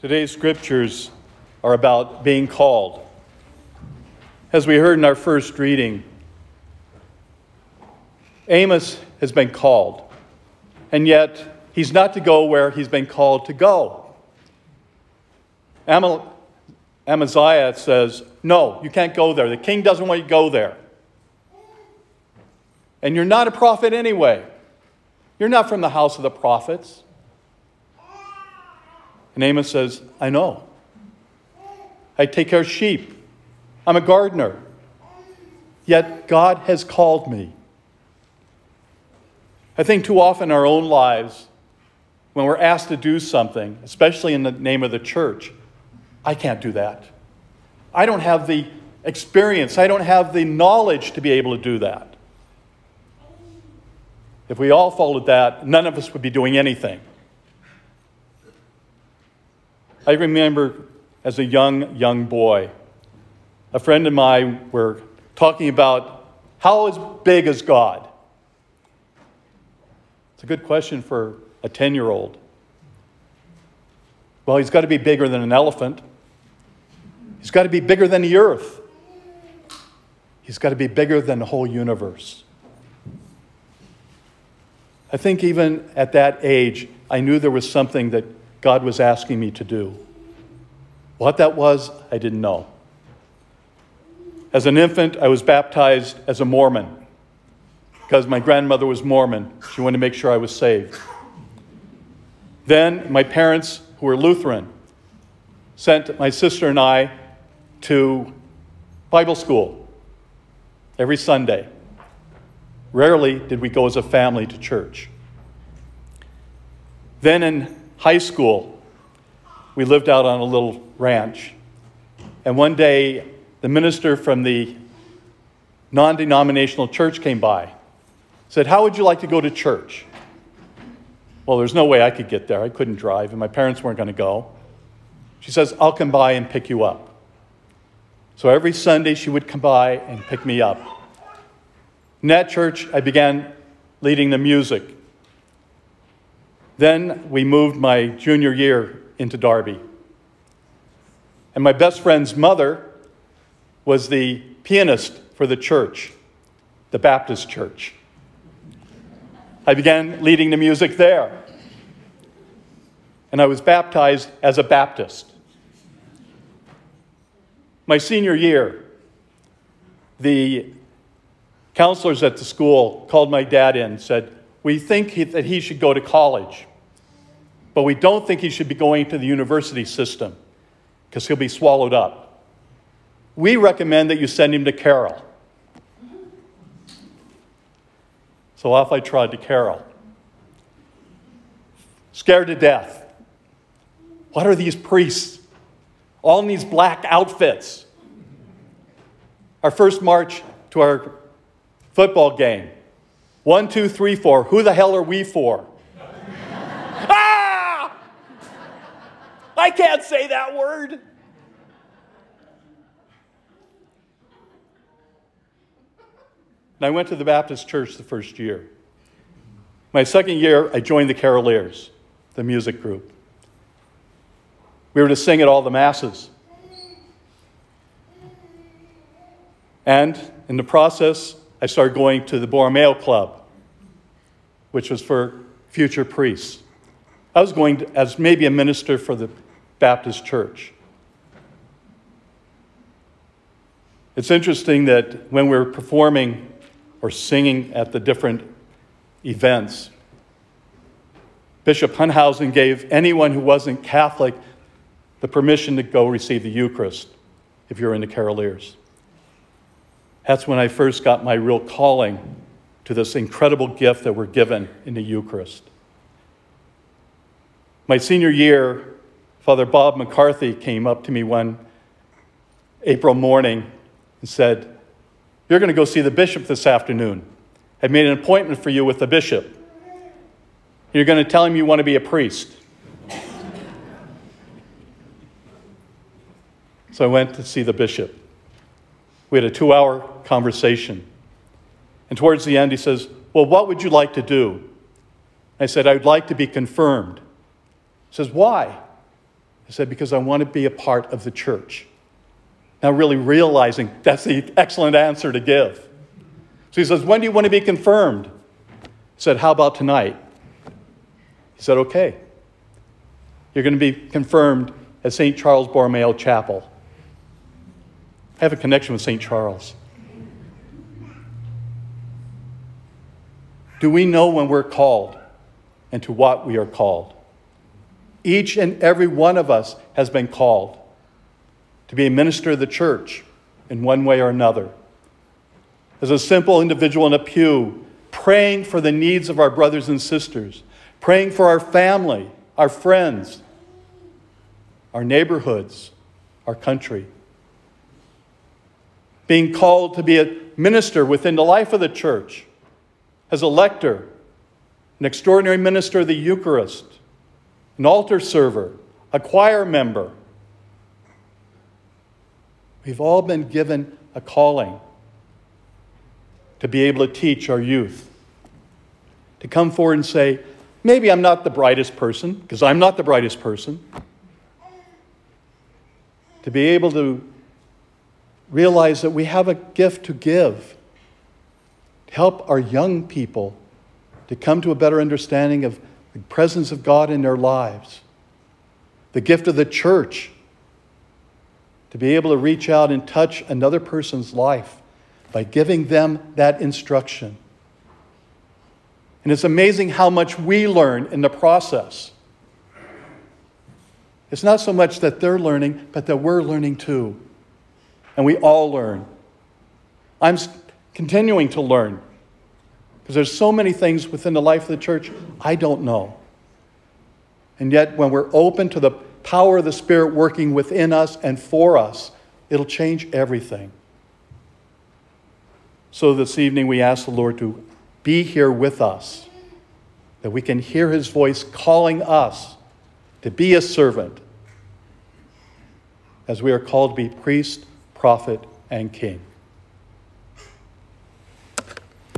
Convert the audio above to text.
Today's scriptures are about being called. As we heard in our first reading, Amos has been called, and yet he's not to go where he's been called to go. Amaziah says, No, you can't go there. The king doesn't want you to go there. And you're not a prophet anyway. You're not from the house of the prophets. And Amos says, I know. I take care of sheep. I'm a gardener. Yet God has called me. I think too often in our own lives, when we're asked to do something, especially in the name of the church, I can't do that. I don't have the experience, I don't have the knowledge to be able to do that. If we all followed that, none of us would be doing anything. I remember as a young, young boy, a friend and I were talking about how big is God? It's a good question for a 10 year old. Well, he's got to be bigger than an elephant. He's got to be bigger than the earth. He's got to be bigger than the whole universe. I think even at that age, I knew there was something that God was asking me to do. What that was, I didn't know. As an infant, I was baptized as a Mormon because my grandmother was Mormon. She wanted to make sure I was saved. Then my parents, who were Lutheran, sent my sister and I to Bible school every Sunday. Rarely did we go as a family to church. Then in high school, we lived out on a little ranch. And one day, the minister from the non denominational church came by, said, How would you like to go to church? Well, there's no way I could get there. I couldn't drive, and my parents weren't going to go. She says, I'll come by and pick you up. So every Sunday, she would come by and pick me up. In that church, I began leading the music. Then we moved my junior year into Darby. And my best friend's mother was the pianist for the church, the Baptist church. I began leading the music there. And I was baptized as a Baptist. My senior year, the counselors at the school called my dad in and said, We think that he should go to college, but we don't think he should be going to the university system because he'll be swallowed up. We recommend that you send him to Carroll. So off I trod to Carroll. Scared to death. What are these priests? All in these black outfits. Our first march to our Football game. One, two, three, four. Who the hell are we for? I can't say that word. And I went to the Baptist church the first year. My second year, I joined the Caroliers, the music group. We were to sing at all the masses. And in the process, I started going to the Borromeo Club, which was for future priests. I was going to, as maybe a minister for the Baptist church. It's interesting that when we're performing or singing at the different events, Bishop Hunthausen gave anyone who wasn't Catholic the permission to go receive the Eucharist if you're into Caroliers. That's when I first got my real calling to this incredible gift that we're given in the Eucharist. My senior year, Father Bob McCarthy came up to me one April morning and said, You're going to go see the bishop this afternoon. I've made an appointment for you with the bishop. You're going to tell him you want to be a priest. So I went to see the bishop. We had a two hour conversation. And towards the end, he says, Well, what would you like to do? I said, I'd like to be confirmed. He says, Why? He said, Because I want to be a part of the church. Now, really realizing that's the excellent answer to give. So he says, When do you want to be confirmed? He said, How about tonight? He said, Okay. You're going to be confirmed at St. Charles Borromeo Chapel. I have a connection with St. Charles. Do we know when we're called and to what we are called? Each and every one of us has been called to be a minister of the church in one way or another. As a simple individual in a pew, praying for the needs of our brothers and sisters, praying for our family, our friends, our neighborhoods, our country. Being called to be a minister within the life of the church, as a lector, an extraordinary minister of the Eucharist, an altar server, a choir member. We've all been given a calling to be able to teach our youth, to come forward and say, maybe I'm not the brightest person, because I'm not the brightest person, to be able to realize that we have a gift to give, to help our young people to come to a better understanding of the presence of God in their lives, the gift of the church to be able to reach out and touch another person's life by giving them that instruction. And it's amazing how much we learn in the process. It's not so much that they're learning, but that we're learning too. And we all learn. I'm continuing to learn because there's so many things within the life of the church I don't know. And yet, when we're open to the power of the Spirit working within us and for us, it'll change everything. So this evening, we ask the Lord to be here with us, that we can hear his voice calling us to be a servant, as we are called to be priest, prophet, and king.